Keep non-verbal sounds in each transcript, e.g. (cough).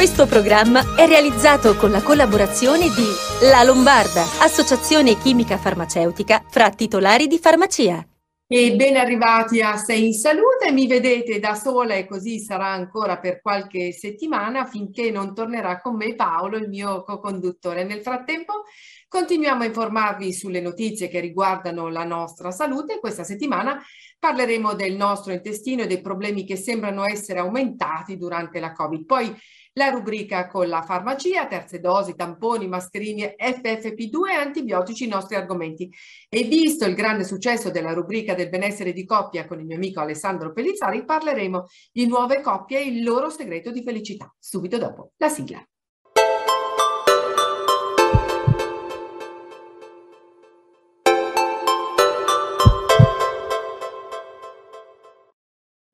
Questo programma è realizzato con la collaborazione di La Lombarda, associazione chimica farmaceutica fra titolari di farmacia. E ben arrivati a Sei in Salute, mi vedete da sola e così sarà ancora per qualche settimana finché non tornerà con me Paolo, il mio co-conduttore. Nel frattempo continuiamo a informarvi sulle notizie che riguardano la nostra salute. Questa settimana parleremo del nostro intestino e dei problemi che sembrano essere aumentati durante la Covid. Poi la rubrica con la farmacia, terze dosi, tamponi, mascherine, FFP2 e antibiotici, i nostri argomenti. E visto il grande successo della rubrica del benessere di coppia con il mio amico Alessandro Pellizzari, parleremo di nuove coppie e il loro segreto di felicità. Subito dopo la sigla.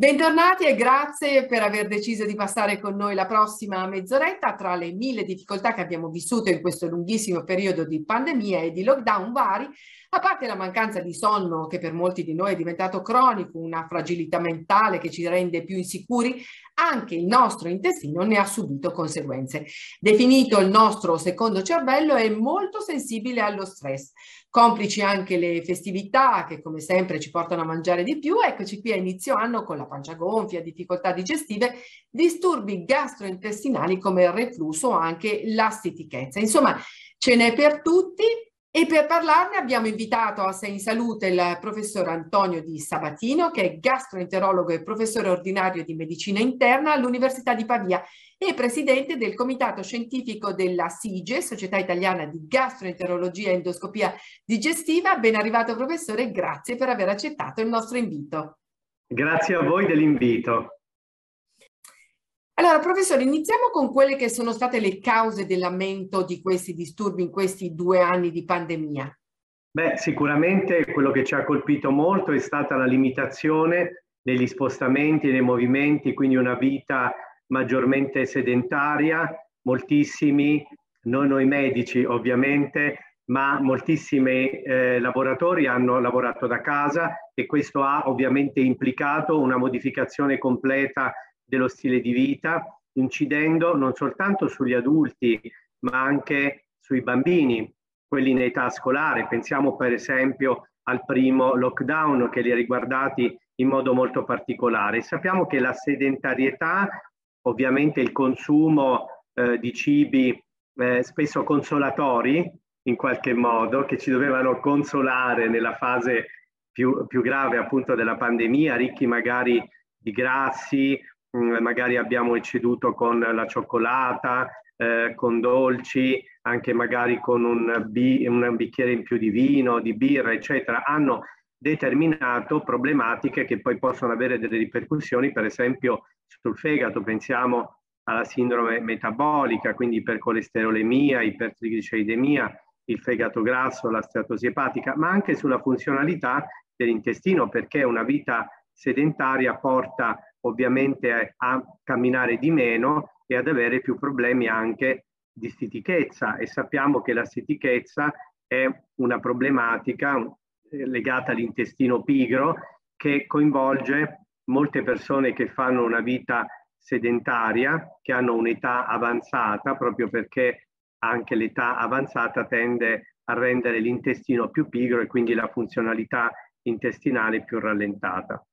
Bentornati e grazie per aver deciso di passare con noi la prossima mezz'oretta tra le mille difficoltà che abbiamo vissuto in questo lunghissimo periodo di pandemia e di lockdown vari, a parte la mancanza di sonno che per molti di noi è diventato cronico, una fragilità mentale che ci rende più insicuri, anche il nostro intestino ne ha subito conseguenze. Definito il nostro secondo cervello è molto sensibile allo stress. Complici anche le festività che come sempre ci portano a mangiare di più, eccoci qui a inizio anno con la pancia gonfia, difficoltà digestive, disturbi gastrointestinali come il reflusso o anche la stitichezza. Insomma, ce n'è per tutti e per parlarne abbiamo invitato a Sei in Salute il professor Antonio Di Sabatino, che è gastroenterologo e professore ordinario di medicina interna all'Università di Pavia e presidente del comitato scientifico della SIGE, Società Italiana di Gastroenterologia e Endoscopia Digestiva. Ben arrivato professore, grazie per aver accettato il nostro invito. Grazie a voi dell'invito. Allora, professore, iniziamo con quelle che sono state le cause dell'aumento di questi disturbi in questi due anni di pandemia. Beh, sicuramente quello che ci ha colpito molto è stata la limitazione degli spostamenti, dei movimenti, quindi una vita maggiormente sedentaria, moltissimi, non noi medici ovviamente, ma moltissimi eh, lavoratori hanno lavorato da casa e questo ha ovviamente implicato una modificazione completa dello stile di vita, incidendo non soltanto sugli adulti, ma anche sui bambini, quelli in età scolare. Pensiamo per esempio al primo lockdown che li ha riguardati in modo molto particolare. Sappiamo che la sedentarietà, ovviamente il consumo eh, di cibi eh, spesso consolatori, in qualche modo, che ci dovevano consolare nella fase più, più grave appunto della pandemia, ricchi magari di grassi Mm, magari abbiamo ecceduto con la cioccolata, eh, con dolci, anche magari con un, bi- un bicchiere in più di vino, di birra, eccetera, hanno determinato problematiche che poi possono avere delle ripercussioni, per esempio sul fegato, pensiamo alla sindrome metabolica, quindi ipercolesterolemia, ipertrigliceridemia, il fegato grasso, la steatosi epatica, ma anche sulla funzionalità dell'intestino, perché una vita sedentaria porta ovviamente a camminare di meno e ad avere più problemi anche di stitichezza e sappiamo che la stitichezza è una problematica eh, legata all'intestino pigro che coinvolge molte persone che fanno una vita sedentaria, che hanno un'età avanzata, proprio perché anche l'età avanzata tende a rendere l'intestino più pigro e quindi la funzionalità intestinale più rallentata.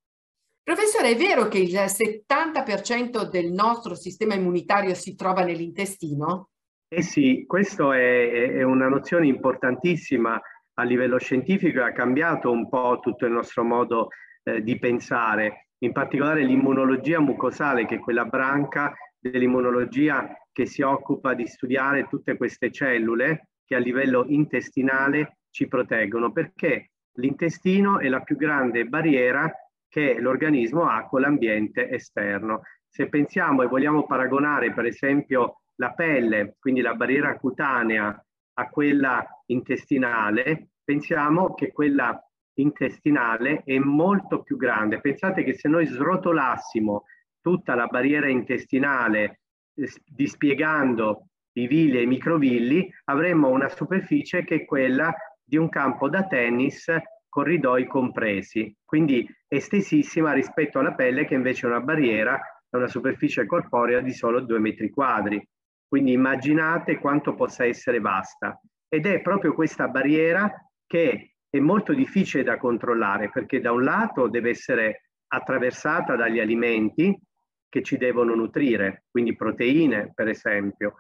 Professore, è vero che il 70% del nostro sistema immunitario si trova nell'intestino? Eh sì, questa è, è, una nozione importantissima a livello scientifico e ha cambiato un po' tutto il nostro modo eh, di pensare, in particolare l'immunologia mucosale, che è quella branca dell'immunologia che si occupa di studiare tutte queste cellule che a livello intestinale ci proteggono, perché l'intestino è la più grande barriera che l'organismo ha con l'ambiente esterno. Se pensiamo e vogliamo paragonare per esempio la pelle, quindi la barriera cutanea, a quella intestinale, pensiamo che quella intestinale è molto più grande. Pensate che se noi srotolassimo tutta la barriera intestinale eh, dispiegando i villi e i microvilli, avremmo una superficie che è quella di un campo da tennis corridoi compresi, quindi estesissima rispetto alla pelle che invece è una barriera è una superficie corporea di solo due metri quadri. Quindi immaginate quanto possa essere vasta. Ed è proprio questa barriera che è molto difficile da controllare perché da un lato deve essere attraversata dagli alimenti che ci devono nutrire, quindi proteine per esempio,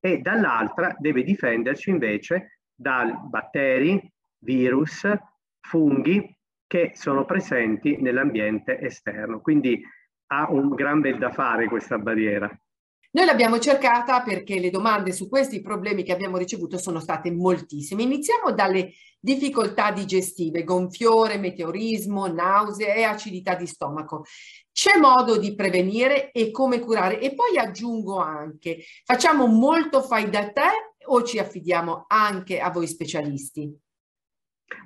e dall'altra deve difenderci invece da batteri, virus, funghi che sono presenti nell'ambiente esterno. Quindi ha un gran bel da fare questa barriera. Noi l'abbiamo cercata perché le domande su questi problemi che abbiamo ricevuto sono state moltissime. Iniziamo dalle difficoltà digestive, gonfiore, meteorismo, nausea e acidità di stomaco. C'è modo di prevenire e come curare? E poi aggiungo anche, facciamo molto fai da te o ci affidiamo anche a voi specialisti?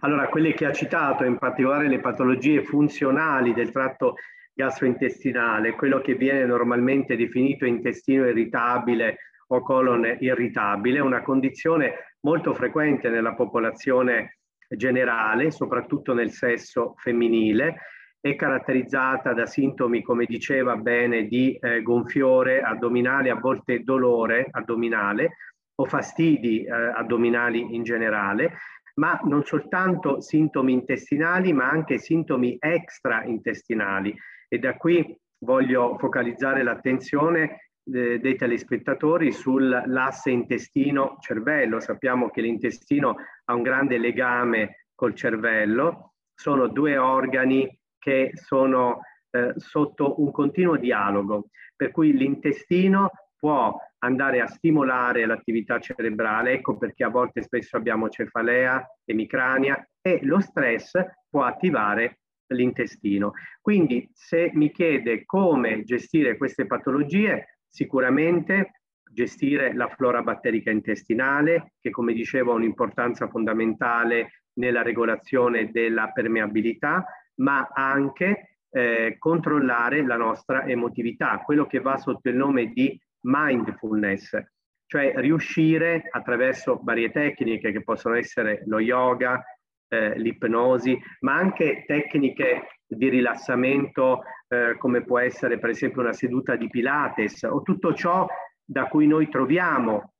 Allora, quelle che ha citato, in particolare le patologie funzionali del tratto gastrointestinale, quello che viene normalmente definito intestino irritabile o colon irritabile, una condizione molto frequente nella popolazione generale, soprattutto nel sesso femminile, è caratterizzata da sintomi, come diceva bene, di eh, gonfiore addominale, a volte dolore addominale o fastidi eh, addominali in generale, ma non soltanto sintomi intestinali, ma anche sintomi extraintestinali. E da qui voglio focalizzare l'attenzione eh, dei telespettatori sull'asse intestino-cervello. Sappiamo che l'intestino ha un grande legame col cervello, sono due organi che sono eh, sotto un continuo dialogo, per cui l'intestino può andare a stimolare l'attività cerebrale, ecco perché a volte spesso abbiamo cefalea, emicrania e lo stress può attivare l'intestino. Quindi se mi chiede come gestire queste patologie, sicuramente gestire la flora batterica intestinale, che come dicevo ha un'importanza fondamentale nella regolazione della permeabilità, ma anche eh, controllare la nostra emotività, quello che va sotto il nome di mindfulness, cioè riuscire attraverso varie tecniche che possono essere lo yoga, eh, l'ipnosi, ma anche tecniche di rilassamento eh, come può essere per esempio una seduta di Pilates o tutto ciò da cui noi troviamo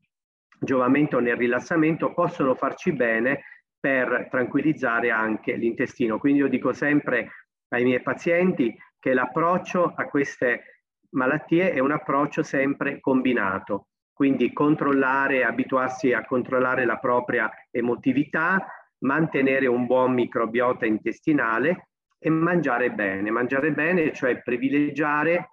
giovamento nel rilassamento possono farci bene per tranquillizzare anche l'intestino. Quindi io dico sempre ai miei pazienti che l'approccio a queste malattie è un approccio sempre combinato, quindi controllare, abituarsi a controllare la propria emotività, mantenere un buon microbiota intestinale e mangiare bene. Mangiare bene, cioè privilegiare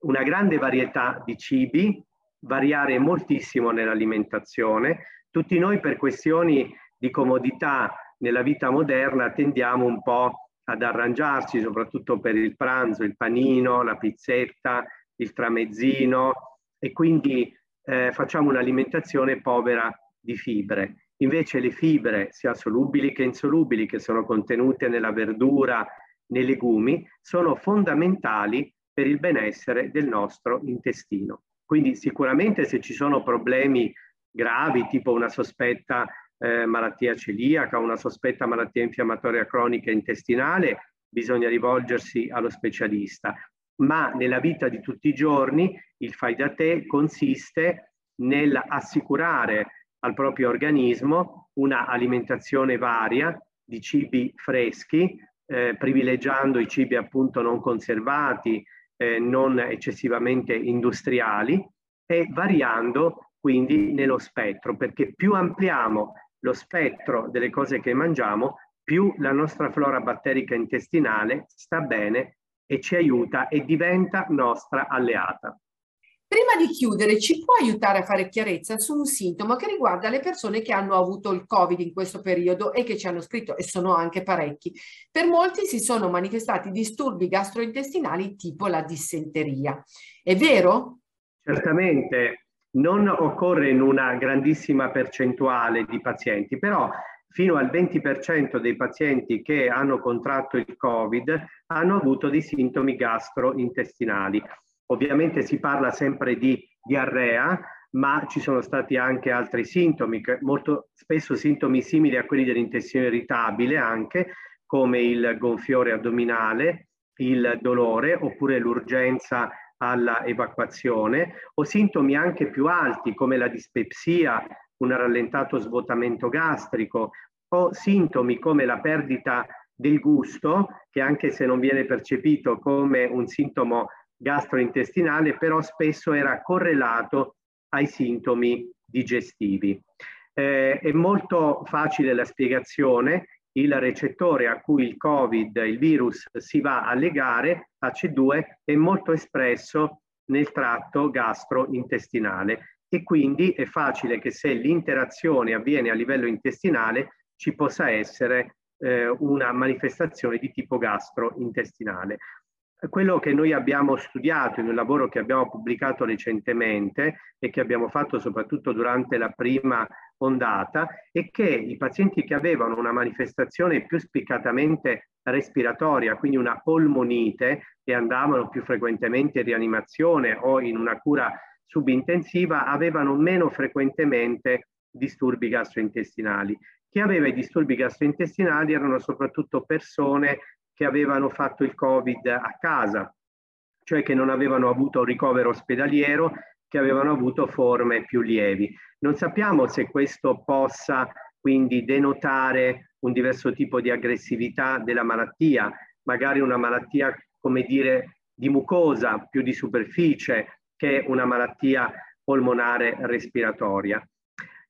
una grande varietà di cibi, variare moltissimo nell'alimentazione. Tutti noi per questioni di comodità nella vita moderna tendiamo un po' ad arrangiarci, soprattutto per il pranzo, il panino, la pizzetta, il tramezzino e quindi eh, facciamo un'alimentazione povera di fibre. Invece le fibre, sia solubili che insolubili, che sono contenute nella verdura, nei legumi, sono fondamentali per il benessere del nostro intestino. Quindi sicuramente se ci sono problemi gravi, tipo una sospetta eh, malattia celiaca, una sospetta malattia infiammatoria cronica intestinale, bisogna rivolgersi allo specialista ma nella vita di tutti i giorni il fai da te consiste nell'assicurare al proprio organismo una alimentazione varia di cibi freschi, eh, privilegiando i cibi appunto non conservati, eh, non eccessivamente industriali e variando quindi nello spettro, perché più ampliamo lo spettro delle cose che mangiamo, più la nostra flora batterica intestinale sta bene e ci aiuta e diventa nostra alleata. Prima di chiudere, ci può aiutare a fare chiarezza su un sintomo che riguarda le persone che hanno avuto il Covid in questo periodo e che ci hanno scritto, e sono anche parecchi. Per molti si sono manifestati disturbi gastrointestinali tipo la dissenteria. È vero? Certamente, non occorre in una grandissima percentuale di pazienti, però fino al 20% dei pazienti che hanno contratto il Covid hanno avuto dei sintomi gastrointestinali. Ovviamente si parla sempre di diarrea, ma ci sono stati anche altri sintomi, molto spesso sintomi simili a quelli dell'intestino irritabile anche, come il gonfiore addominale, il dolore oppure l'urgenza alla evacuazione o sintomi anche più alti come la dispepsia, un rallentato svuotamento gastrico o sintomi come la perdita del gusto, che anche se non viene percepito come un sintomo gastrointestinale, però spesso era correlato ai sintomi digestivi. Eh, è molto facile la spiegazione, il recettore a cui il Covid, il virus, si va a legare, AC2, è molto espresso nel tratto gastrointestinale e quindi è facile che se l'interazione avviene a livello intestinale ci possa essere eh, una manifestazione di tipo gastrointestinale. Quello che noi abbiamo studiato in un lavoro che abbiamo pubblicato recentemente e che abbiamo fatto soprattutto durante la prima ondata è che i pazienti che avevano una manifestazione più spiccatamente respiratoria, quindi una polmonite, e andavano più frequentemente in rianimazione o in una cura subintensiva, avevano meno frequentemente disturbi gastrointestinali. Chi aveva i disturbi gastrointestinali erano soprattutto persone che avevano fatto il Covid a casa, cioè che non avevano avuto ricovero ospedaliero, che avevano avuto forme più lievi. Non sappiamo se questo possa quindi denotare un diverso tipo di aggressività della malattia, magari una malattia, come dire, di mucosa, più di superficie, che una malattia polmonare respiratoria.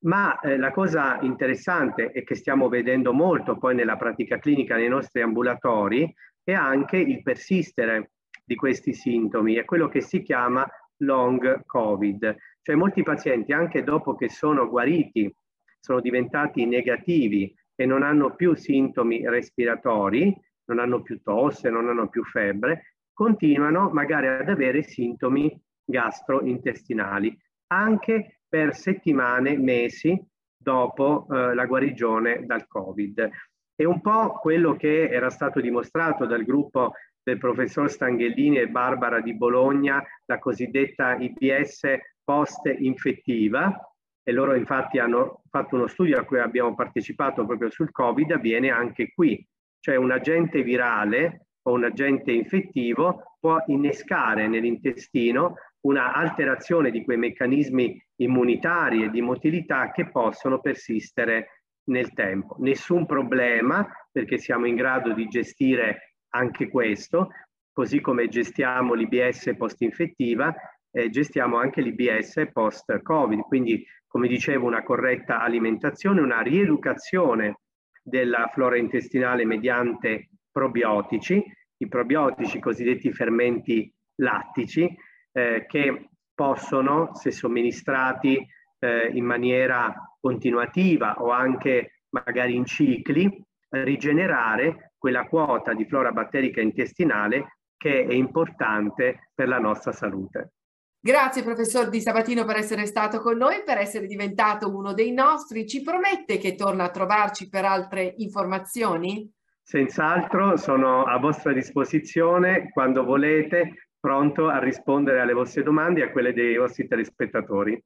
Ma eh, la cosa interessante e che stiamo vedendo molto poi nella pratica clinica nei nostri ambulatori è anche il persistere di questi sintomi, è quello che si chiama long covid, cioè molti pazienti anche dopo che sono guariti, sono diventati negativi e non hanno più sintomi respiratori, non hanno più tosse, non hanno più febbre, continuano magari ad avere sintomi gastrointestinali, anche per settimane, mesi dopo eh, la guarigione dal Covid. È un po' quello che era stato dimostrato dal gruppo del professor Stanghellini e Barbara di Bologna, la cosiddetta IBS post-infettiva, e loro infatti hanno fatto uno studio a cui abbiamo partecipato proprio sul Covid, avviene anche qui, cioè un agente virale o un agente infettivo può innescare nell'intestino una alterazione di quei meccanismi immunitari e di motilità che possono persistere nel tempo. Nessun problema perché siamo in grado di gestire anche questo, così come gestiamo l'IBS post-infettiva, eh, gestiamo anche l'IBS post-Covid. Quindi, come dicevo, una corretta alimentazione, una rieducazione della flora intestinale mediante probiotici, i probiotici cosiddetti fermenti lattici, eh, che possono, se somministrati eh, in maniera continuativa o anche magari in cicli, rigenerare quella quota di flora batterica intestinale che è importante per la nostra salute. Grazie professor Di Sabatino per essere stato con noi, per essere diventato uno dei nostri. Ci promette che torna a trovarci per altre informazioni? Senz'altro, sono a vostra disposizione quando volete pronto a rispondere alle vostre domande e a quelle dei vostri telespettatori.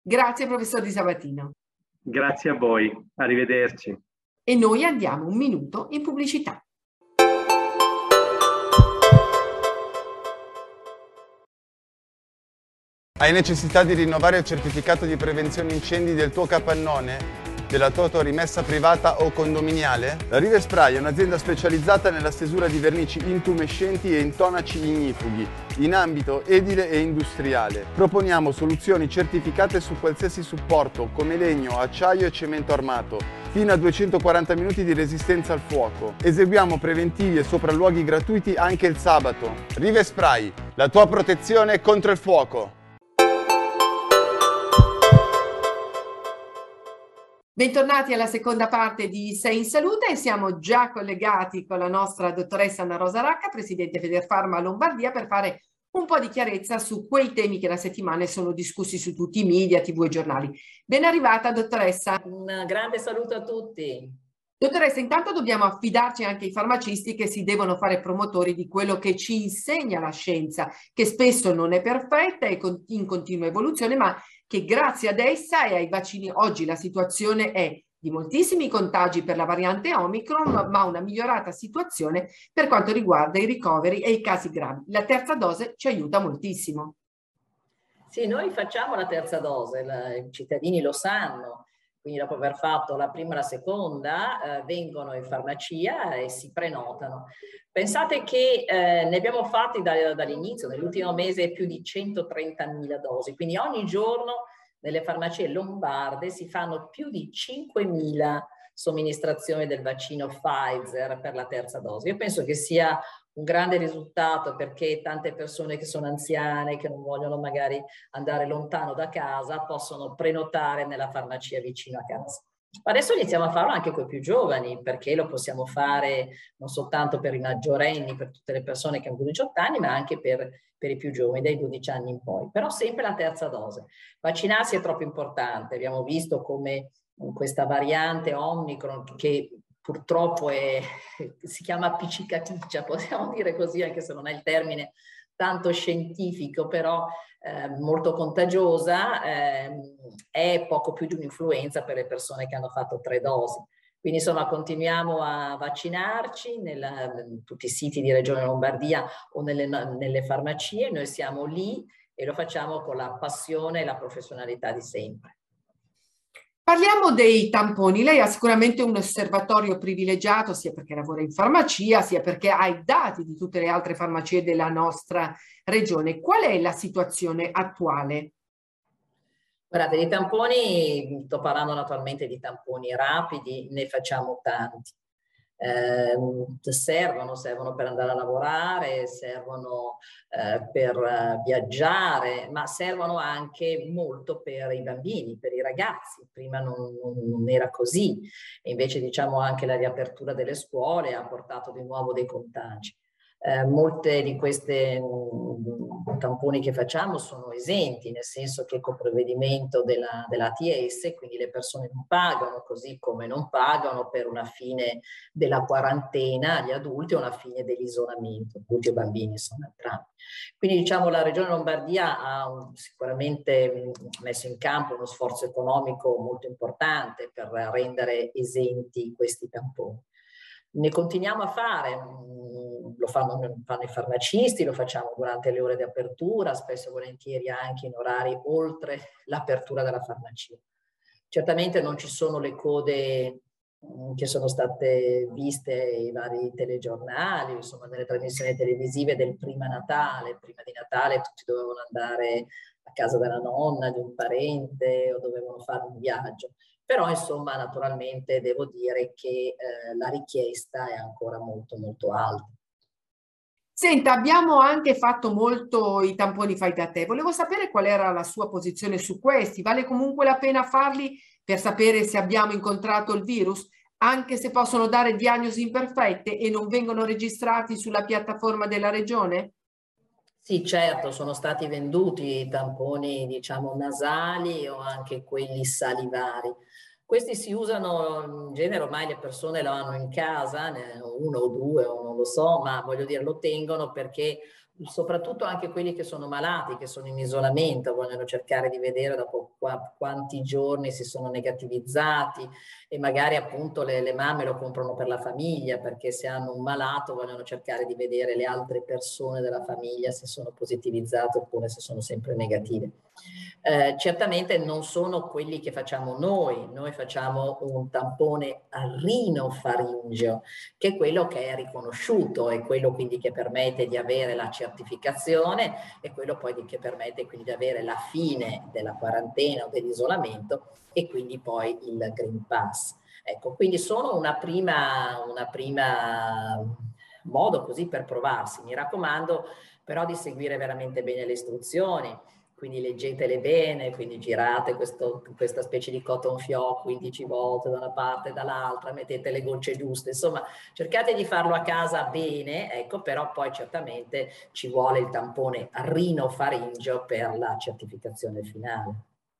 Grazie professor Di Sabatino. Grazie a voi, arrivederci. E noi andiamo un minuto in pubblicità. Hai necessità di rinnovare il certificato di prevenzione incendi del tuo capannone? Della tua rimessa privata o condominiale? La Rive Spray è un'azienda specializzata nella stesura di vernici intumescenti e intonaci ignifughi in ambito edile e industriale. Proponiamo soluzioni certificate su qualsiasi supporto come legno, acciaio e cemento armato, fino a 240 minuti di resistenza al fuoco. Eseguiamo preventivi e sopralluoghi gratuiti anche il sabato. Rive Spray, la tua protezione contro il fuoco. Bentornati alla seconda parte di Sei in Salute siamo già collegati con la nostra dottoressa Anna Rosa Racca, presidente Federfarma Lombardia, per fare un po' di chiarezza su quei temi che da settimane sono discussi su tutti i media, tv e giornali. Ben arrivata dottoressa. Un grande saluto a tutti. Dottoressa, intanto dobbiamo affidarci anche ai farmacisti che si devono fare promotori di quello che ci insegna la scienza, che spesso non è perfetta e in continua evoluzione, ma che grazie ad essa e ai vaccini oggi la situazione è di moltissimi contagi per la variante Omicron, ma una migliorata situazione per quanto riguarda i ricoveri e i casi gravi. La terza dose ci aiuta moltissimo. Sì, noi facciamo la terza dose, i cittadini lo sanno, quindi dopo aver fatto la prima e la seconda eh, vengono in farmacia e si prenotano. Pensate che eh, ne abbiamo fatti da, dall'inizio, nell'ultimo mese più di 130.000 dosi, quindi ogni giorno nelle farmacie lombarde si fanno più di 5.000 somministrazioni del vaccino Pfizer per la terza dose. Io penso che sia un grande risultato perché tante persone che sono anziane, che non vogliono magari andare lontano da casa, possono prenotare nella farmacia vicino a casa. Adesso iniziamo a farlo anche con i più giovani, perché lo possiamo fare non soltanto per i maggiorenni, per tutte le persone che hanno 18 anni, ma anche per, per, i più giovani, dai 12 anni in poi. Però sempre la terza dose. Vaccinarsi è troppo importante. Abbiamo visto come questa variante Omicron, che purtroppo è, si chiama appiccicaticcia, possiamo dire così, anche se non è il termine tanto scientifico, però eh, molto contagiosa, eh, è poco più di un'influenza per le persone che hanno fatto tre dosi. Quindi insomma continuiamo a vaccinarci nella, in tutti i siti di Regione Lombardia o nelle, nelle farmacie, noi siamo lì e lo facciamo con la passione e la professionalità di sempre. Parliamo dei tamponi. Lei ha sicuramente un osservatorio privilegiato sia perché lavora in farmacia sia perché ha i dati di tutte le altre farmacie della nostra regione. Qual è la situazione attuale? Guardate, i tamponi, sto parlando naturalmente di tamponi rapidi, ne facciamo tanti eh, servono, servono per andare a lavorare, servono eh, per uh, viaggiare, ma servono anche molto per i bambini, per i ragazzi. Prima non, non, era così e invece diciamo anche la riapertura delle scuole ha portato di nuovo dei contagi. Eh, molte di queste mh, tamponi che facciamo sono esenti, nel senso che con provvedimento della, dell'ATS, quindi le persone non pagano, così come non pagano per una fine della quarantena gli adulti o una fine dell'isolamento, adulti e bambini sono entrambi. Quindi diciamo la Regione Lombardia ha un, sicuramente messo in campo uno sforzo economico molto importante per rendere esenti questi tamponi. Ne continuiamo a fare, mm, lo fanno, fanno, i farmacisti, lo facciamo durante le ore di apertura, spesso e volentieri anche in orari oltre l'apertura della farmacia. Certamente non ci sono le code mm, che sono state viste ai vari telegiornali, insomma nelle trasmissioni televisive del prima Natale, prima di Natale tutti dovevano andare a casa della nonna, di un parente o dovevano fare un viaggio però insomma naturalmente devo dire che eh, la richiesta è ancora molto molto alta. Senta, abbiamo anche fatto molto i tamponi fai da te. Volevo sapere qual era la sua posizione su questi. Vale comunque la pena farli per sapere se abbiamo incontrato il virus, anche se possono dare diagnosi imperfette e non vengono registrati sulla piattaforma della regione? Sì, certo, sono stati venduti i tamponi, diciamo, nasali o anche quelli salivari. Questi si usano, in genere ormai le persone lo hanno in casa, uno o due o non lo so, ma voglio dire lo tengono perché soprattutto anche quelli che sono malati, che sono in isolamento, vogliono cercare di vedere dopo qua, quanti giorni si sono negativizzati e magari appunto le, le, mamme lo comprano per la famiglia perché se hanno un malato vogliono cercare di vedere le altre persone della famiglia se sono positivizzate oppure se sono sempre negative. Eh, certamente non sono quelli che facciamo noi, noi facciamo un tampone a rinofaringeo, che è quello che è riconosciuto, è quello quindi che permette di avere la certificazione e quello poi che permette quindi di avere la fine della quarantena o dell'isolamento e quindi poi il Green Pass. Ecco, quindi sono una prima, una prima modo così per provarsi. Mi raccomando però di seguire veramente bene le istruzioni quindi leggetele bene, quindi girate questo, questa specie di cotton fioc 15 volte da una parte e dall'altra, mettete le gocce giuste, insomma cercate di farlo a casa bene, ecco, però poi certamente ci vuole il tampone rinofaringeo per la certificazione finale.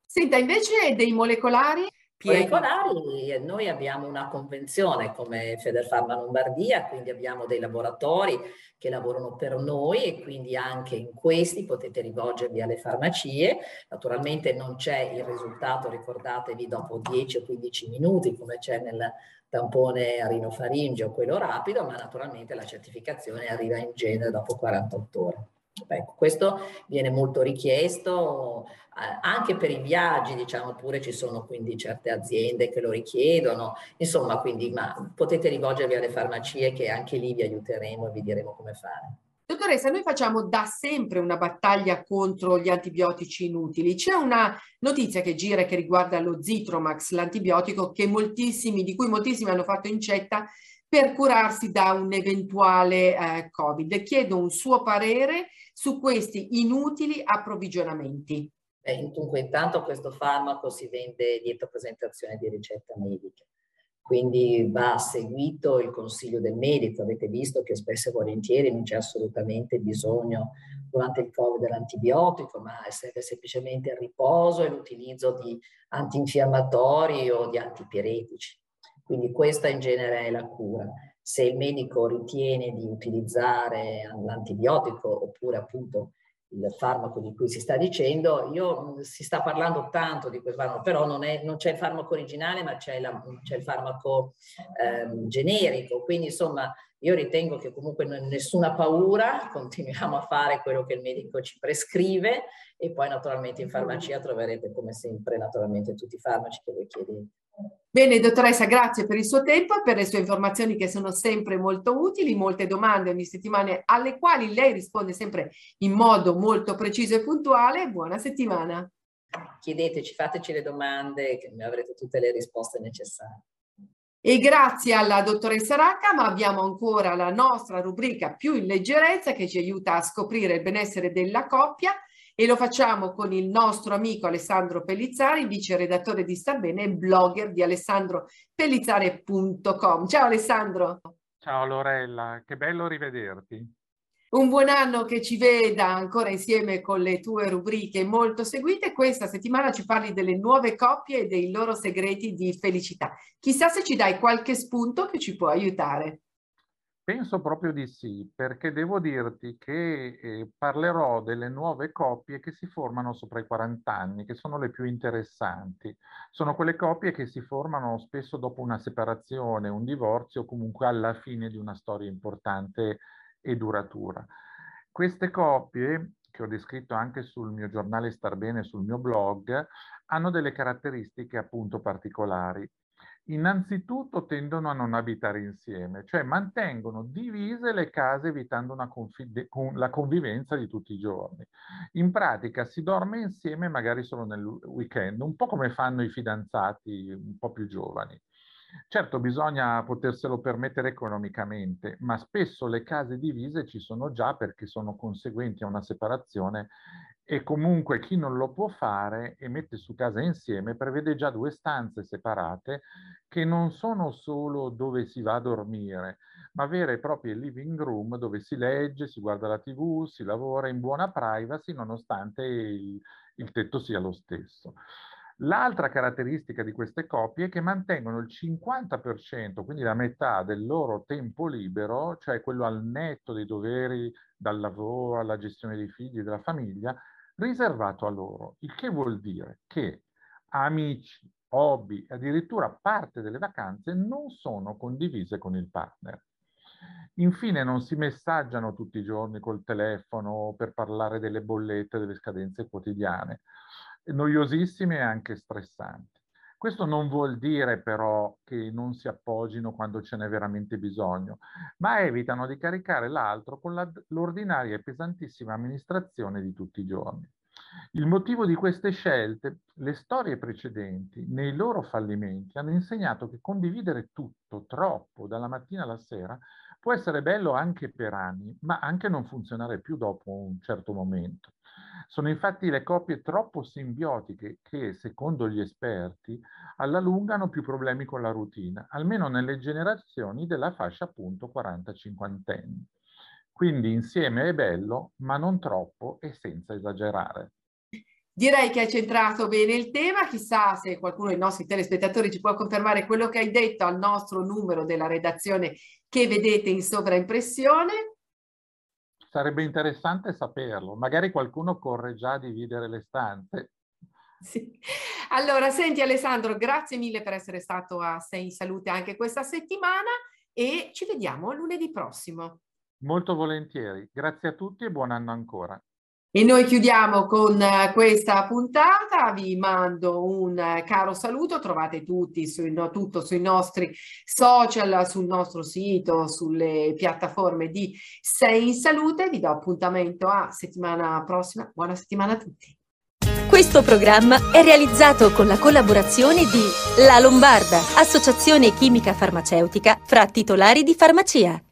Senta, invece dei molecolari, Molecolari, noi abbiamo una convenzione come Federfarma Lombardia, quindi abbiamo dei laboratori che lavorano per noi e quindi anche in questi potete rivolgervi alle farmacie. Naturalmente non c'è il risultato, ricordatevi, dopo 10 o 15 minuti come c'è nel tampone rinofaringeo, quello rapido, ma naturalmente la certificazione arriva in genere dopo 48 ore. Ecco, questo viene molto richiesto eh, anche per i viaggi, diciamo pure ci sono quindi certe aziende che lo richiedono, insomma quindi ma potete rivolgervi alle farmacie che anche lì vi aiuteremo e vi diremo come fare. Dottoressa, noi facciamo da sempre una battaglia contro gli antibiotici inutili. C'è una notizia che gira che riguarda lo Zitromax, l'antibiotico di cui moltissimi hanno fatto incetta per curarsi da un eventuale eh, Covid. Chiedo un suo parere su questi inutili approvvigionamenti. Eh, dunque, intanto questo farmaco si vende dietro presentazione di ricetta medica, quindi va seguito il consiglio del medico. Avete visto che spesso e volentieri non c'è assolutamente bisogno durante il Covid dell'antibiotico, ma serve semplicemente il riposo e l'utilizzo di antinfiammatori o di antipiretici. Quindi questa in genere è la cura se il medico ritiene di utilizzare l'antibiotico oppure appunto il farmaco di cui si sta dicendo, io, si sta parlando tanto di quel farmaco, però non, è, non c'è il farmaco originale, ma c'è, la, c'è il farmaco eh, generico, quindi insomma io ritengo che comunque nessuna paura, (laughs) continuiamo a fare quello che il medico ci prescrive e poi naturalmente in farmacia troverete come sempre naturalmente tutti i farmaci che voi chiedete. Bene, dottoressa, grazie per il suo tempo e per le sue informazioni che sono sempre molto utili, molte domande ogni settimana alle quali lei risponde sempre in modo molto preciso e puntuale. Buona settimana. Chiedeteci, fateci le domande che avrete tutte le risposte necessarie. E grazie alla dottoressa Racca, ma abbiamo ancora la nostra rubrica più in leggerezza che ci aiuta a scoprire il benessere della coppia e lo facciamo con il nostro amico Alessandro Pellizzari, vice redattore di Sta Bene e blogger di alessandropellizzare.com. Ciao Alessandro. Ciao Lorella, che bello rivederti. Un buon anno che ci veda ancora insieme con le tue rubriche molto seguite. Questa settimana ci parli delle nuove coppie e dei loro segreti di felicità. Chissà se ci dai qualche spunto che ci può aiutare. Penso proprio di sì, perché devo dirti che eh, parlerò delle nuove coppie che si formano sopra i 40 anni, che sono le più interessanti. Sono quelle coppie che si formano spesso dopo una separazione, un divorzio, comunque alla fine di una storia importante e duratura. Queste coppie, che ho descritto anche sul mio giornale Star Bene, sul mio blog, hanno delle caratteristiche appunto particolari innanzitutto tendono a non abitare insieme, cioè mantengono divise le case evitando la convivenza di tutti i giorni. In pratica si dorme insieme magari solo nel weekend, un po' come fanno i fidanzati un po' più giovani. Certo, bisogna poterselo permettere economicamente, ma spesso le case divise ci sono già perché sono conseguenti a una separazione e comunque chi non lo può fare e mette su casa insieme prevede già due stanze separate che non sono solo dove si va a dormire, ma vere e proprie living room dove si legge, si guarda la tv, si lavora in buona privacy nonostante il, il tetto sia lo stesso. L'altra caratteristica di queste coppie è che mantengono il 50%, quindi la metà del loro tempo libero, cioè quello al netto dei doveri dal lavoro alla gestione dei figli e della famiglia, riservato a loro, il che vuol dire che amici, hobby, addirittura parte delle vacanze non sono condivise con il partner. Infine non si messaggiano tutti i giorni col telefono per parlare delle bollette, delle scadenze quotidiane, noiosissime e anche stressanti. Questo non vuol dire però che non si appogino quando ce n'è veramente bisogno, ma evitano di caricare l'altro con l'ordinaria e pesantissima amministrazione di tutti i giorni. Il motivo di queste scelte, le storie precedenti, nei loro fallimenti, hanno insegnato che condividere tutto, troppo, dalla mattina alla sera, può essere bello anche per anni, ma anche non funzionare più dopo un certo momento. Sono infatti le coppie troppo simbiotiche che, secondo gli esperti, alla lunga hanno più problemi con la routine, almeno nelle generazioni della fascia appunto 40-50 anni. Quindi insieme è bello, ma non troppo e senza esagerare. Direi che hai centrato bene il tema, chissà se qualcuno dei nostri telespettatori ci può confermare quello che hai detto al nostro numero della redazione che vedete in sovraimpressione. Sarebbe interessante saperlo, magari qualcuno corre già a dividere le stanze. Sì. Allora, senti Alessandro, grazie mille per essere stato a Sei in Salute anche questa settimana e ci vediamo lunedì prossimo. Molto volentieri, grazie a tutti e buon anno ancora. E noi chiudiamo con eh, questa puntata, vi mando un eh, caro saluto, trovate tutti sui, no, tutto sui nostri social, sul nostro sito, sulle piattaforme di Sei in Salute, vi do appuntamento a settimana prossima, buona settimana a tutti. Questo programma è realizzato con la collaborazione di La Lombarda, associazione chimica farmaceutica fra titolari di farmacia.